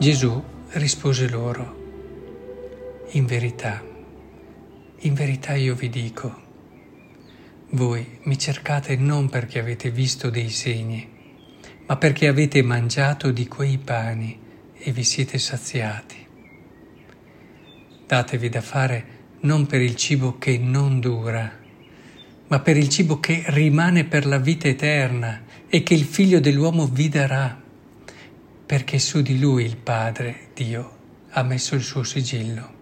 Gesù rispose loro, in verità, in verità io vi dico, voi mi cercate non perché avete visto dei segni, ma perché avete mangiato di quei pani e vi siete saziati. Datevi da fare non per il cibo che non dura, ma per il cibo che rimane per la vita eterna e che il Figlio dell'uomo vi darà perché su di lui il Padre, Dio, ha messo il suo sigillo.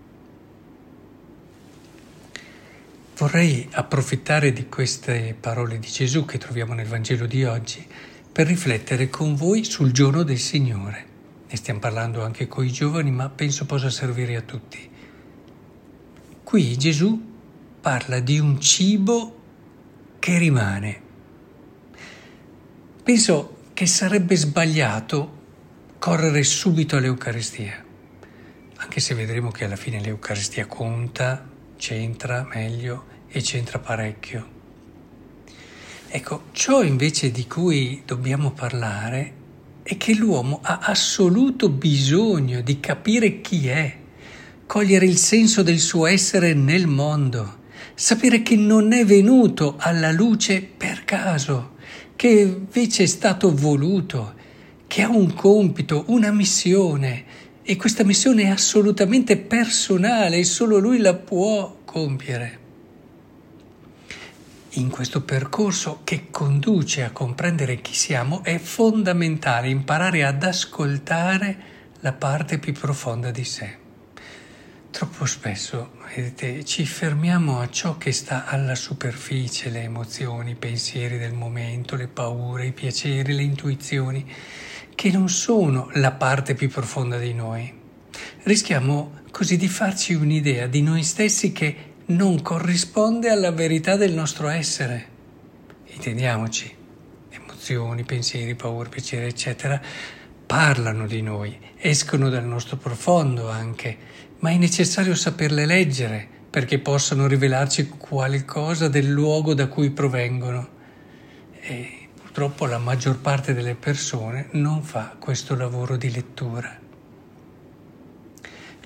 Vorrei approfittare di queste parole di Gesù che troviamo nel Vangelo di oggi per riflettere con voi sul giorno del Signore. Ne stiamo parlando anche con i giovani, ma penso possa servire a tutti. Qui Gesù parla di un cibo che rimane. Penso che sarebbe sbagliato correre subito all'Eucaristia, anche se vedremo che alla fine l'Eucaristia conta, c'entra meglio e c'entra parecchio. Ecco, ciò invece di cui dobbiamo parlare è che l'uomo ha assoluto bisogno di capire chi è, cogliere il senso del suo essere nel mondo, sapere che non è venuto alla luce per caso, che invece è stato voluto che ha un compito, una missione e questa missione è assolutamente personale e solo lui la può compiere. In questo percorso che conduce a comprendere chi siamo è fondamentale imparare ad ascoltare la parte più profonda di sé. Troppo spesso, vedete, ci fermiamo a ciò che sta alla superficie, le emozioni, i pensieri del momento, le paure, i piaceri, le intuizioni che non sono la parte più profonda di noi. Rischiamo così di farci un'idea di noi stessi che non corrisponde alla verità del nostro essere. Intendiamoci, emozioni, pensieri, paure, piacere, eccetera, parlano di noi, escono dal nostro profondo anche, ma è necessario saperle leggere perché possano rivelarci qualcosa del luogo da cui provengono. E Purtroppo la maggior parte delle persone non fa questo lavoro di lettura.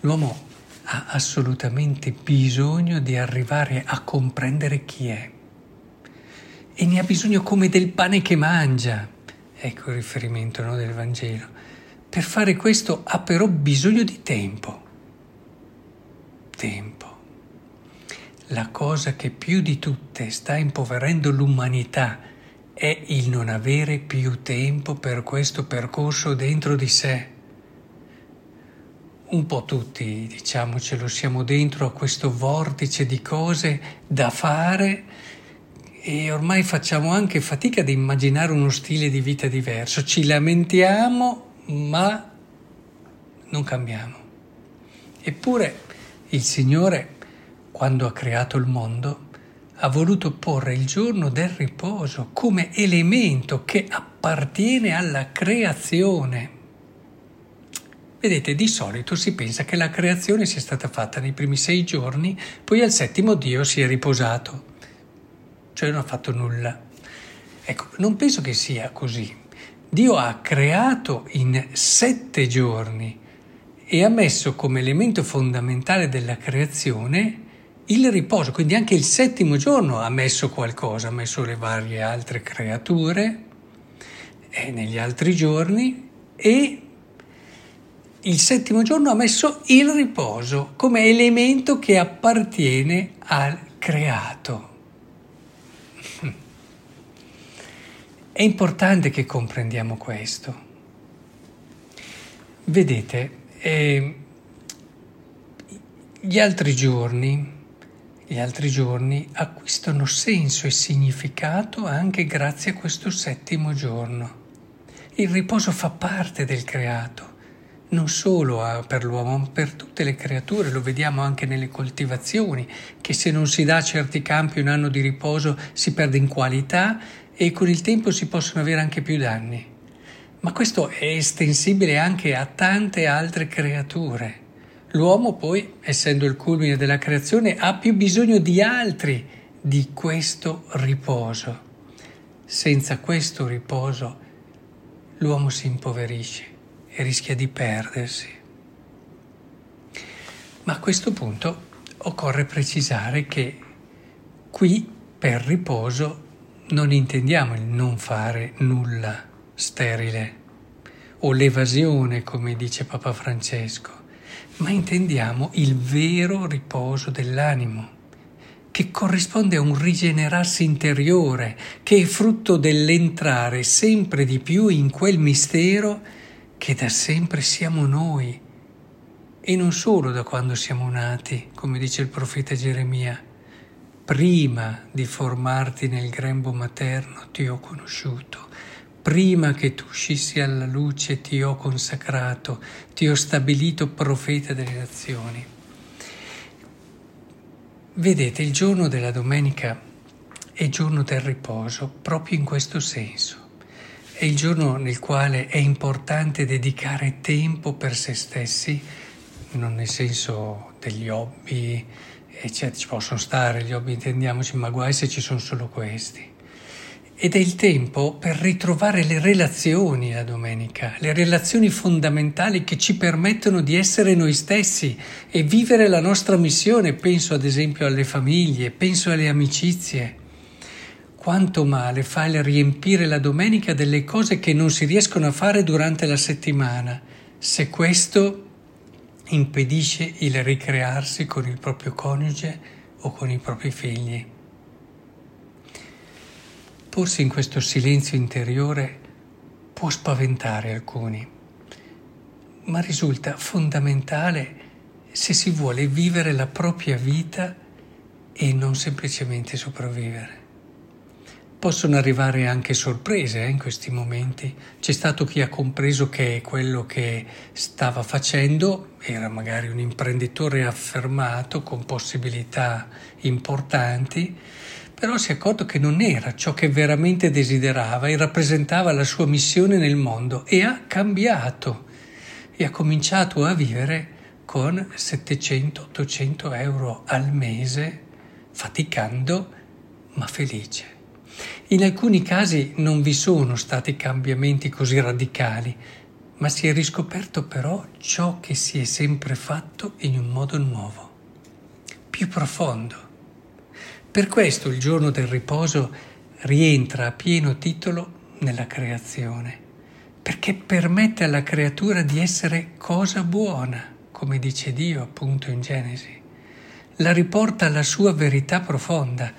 L'uomo ha assolutamente bisogno di arrivare a comprendere chi è e ne ha bisogno come del pane che mangia. Ecco il riferimento no, del Vangelo. Per fare questo ha però bisogno di tempo. Tempo. La cosa che più di tutte sta impoverendo l'umanità è il non avere più tempo per questo percorso dentro di sé. Un po' tutti, diciamocelo, siamo dentro a questo vortice di cose da fare e ormai facciamo anche fatica ad immaginare uno stile di vita diverso. Ci lamentiamo, ma non cambiamo. Eppure il Signore, quando ha creato il mondo, ha voluto porre il giorno del riposo come elemento che appartiene alla creazione. Vedete, di solito si pensa che la creazione sia stata fatta nei primi sei giorni, poi al settimo Dio si è riposato, cioè non ha fatto nulla. Ecco, non penso che sia così. Dio ha creato in sette giorni e ha messo come elemento fondamentale della creazione il riposo, quindi anche il settimo giorno ha messo qualcosa, ha messo le varie altre creature e negli altri giorni e il settimo giorno ha messo il riposo come elemento che appartiene al creato. È importante che comprendiamo questo. Vedete, eh, gli altri giorni gli altri giorni acquistano senso e significato anche grazie a questo settimo giorno. Il riposo fa parte del creato, non solo per l'uomo, ma per tutte le creature, lo vediamo anche nelle coltivazioni, che se non si dà a certi campi un anno di riposo si perde in qualità e con il tempo si possono avere anche più danni. Ma questo è estensibile anche a tante altre creature. L'uomo poi, essendo il culmine della creazione, ha più bisogno di altri di questo riposo. Senza questo riposo l'uomo si impoverisce e rischia di perdersi. Ma a questo punto occorre precisare che qui per riposo non intendiamo il non fare nulla sterile o l'evasione, come dice Papa Francesco, ma intendiamo il vero riposo dell'animo che corrisponde a un rigenerarsi interiore, che è frutto dell'entrare sempre di più in quel mistero che da sempre siamo noi, e non solo da quando siamo nati, come dice il profeta Geremia. Prima di formarti nel grembo materno ti ho conosciuto, prima che tu uscissi alla luce ti ho consacrato, ti ho stabilito profeta delle nazioni. Vedete, il giorno della domenica è giorno del riposo proprio in questo senso. È il giorno nel quale è importante dedicare tempo per se stessi, non nel senso degli hobby, eccetera, ci possono stare gli hobby, intendiamoci, ma guai se ci sono solo questi ed è il tempo per ritrovare le relazioni la domenica, le relazioni fondamentali che ci permettono di essere noi stessi e vivere la nostra missione. Penso ad esempio alle famiglie, penso alle amicizie. Quanto male fa il riempire la domenica delle cose che non si riescono a fare durante la settimana, se questo impedisce il ricrearsi con il proprio coniuge o con i propri figli. Porsi in questo silenzio interiore può spaventare alcuni, ma risulta fondamentale se si vuole vivere la propria vita e non semplicemente sopravvivere. Possono arrivare anche sorprese eh, in questi momenti. C'è stato chi ha compreso che quello che stava facendo era magari un imprenditore affermato con possibilità importanti però si è accorto che non era ciò che veramente desiderava e rappresentava la sua missione nel mondo e ha cambiato e ha cominciato a vivere con 700-800 euro al mese, faticando ma felice. In alcuni casi non vi sono stati cambiamenti così radicali, ma si è riscoperto però ciò che si è sempre fatto in un modo nuovo, più profondo per questo il giorno del riposo rientra a pieno titolo nella creazione, perché permette alla creatura di essere cosa buona, come dice Dio appunto in Genesi. La riporta alla sua verità profonda.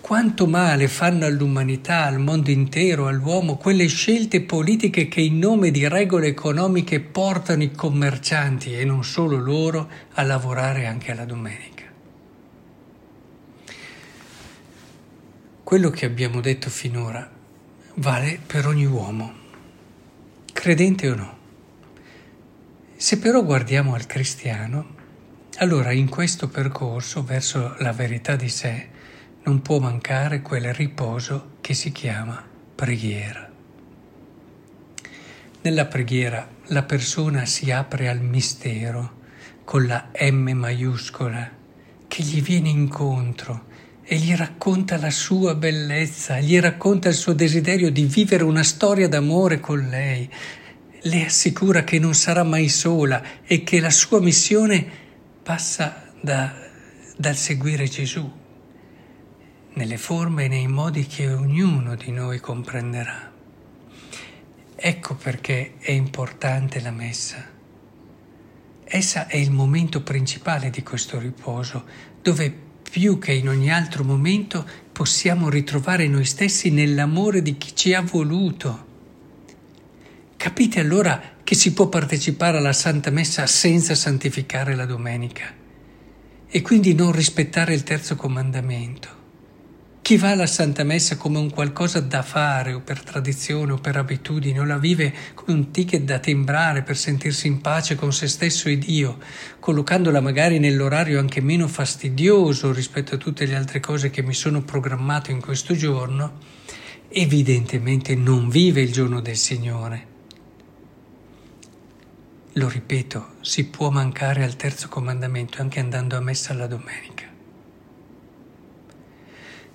Quanto male fanno all'umanità, al mondo intero, all'uomo, quelle scelte politiche che in nome di regole economiche portano i commercianti e non solo loro a lavorare anche alla domenica. Quello che abbiamo detto finora vale per ogni uomo, credente o no. Se però guardiamo al cristiano, allora in questo percorso verso la verità di sé non può mancare quel riposo che si chiama preghiera. Nella preghiera la persona si apre al mistero con la M maiuscola che gli viene incontro e gli racconta la sua bellezza, gli racconta il suo desiderio di vivere una storia d'amore con lei, le assicura che non sarà mai sola e che la sua missione passa da, dal seguire Gesù nelle forme e nei modi che ognuno di noi comprenderà. Ecco perché è importante la messa. Essa è il momento principale di questo riposo, dove più che in ogni altro momento possiamo ritrovare noi stessi nell'amore di chi ci ha voluto. Capite allora che si può partecipare alla Santa Messa senza santificare la domenica e quindi non rispettare il terzo comandamento. Chi va alla Santa Messa come un qualcosa da fare o per tradizione o per abitudine o la vive come un ticket da timbrare per sentirsi in pace con se stesso e Dio, collocandola magari nell'orario anche meno fastidioso rispetto a tutte le altre cose che mi sono programmato in questo giorno, evidentemente non vive il giorno del Signore. Lo ripeto, si può mancare al terzo comandamento anche andando a messa la domenica.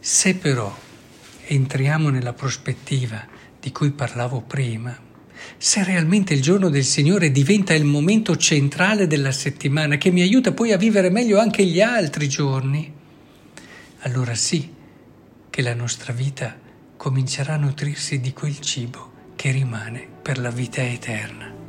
Se però entriamo nella prospettiva di cui parlavo prima, se realmente il giorno del Signore diventa il momento centrale della settimana che mi aiuta poi a vivere meglio anche gli altri giorni, allora sì che la nostra vita comincerà a nutrirsi di quel cibo che rimane per la vita eterna.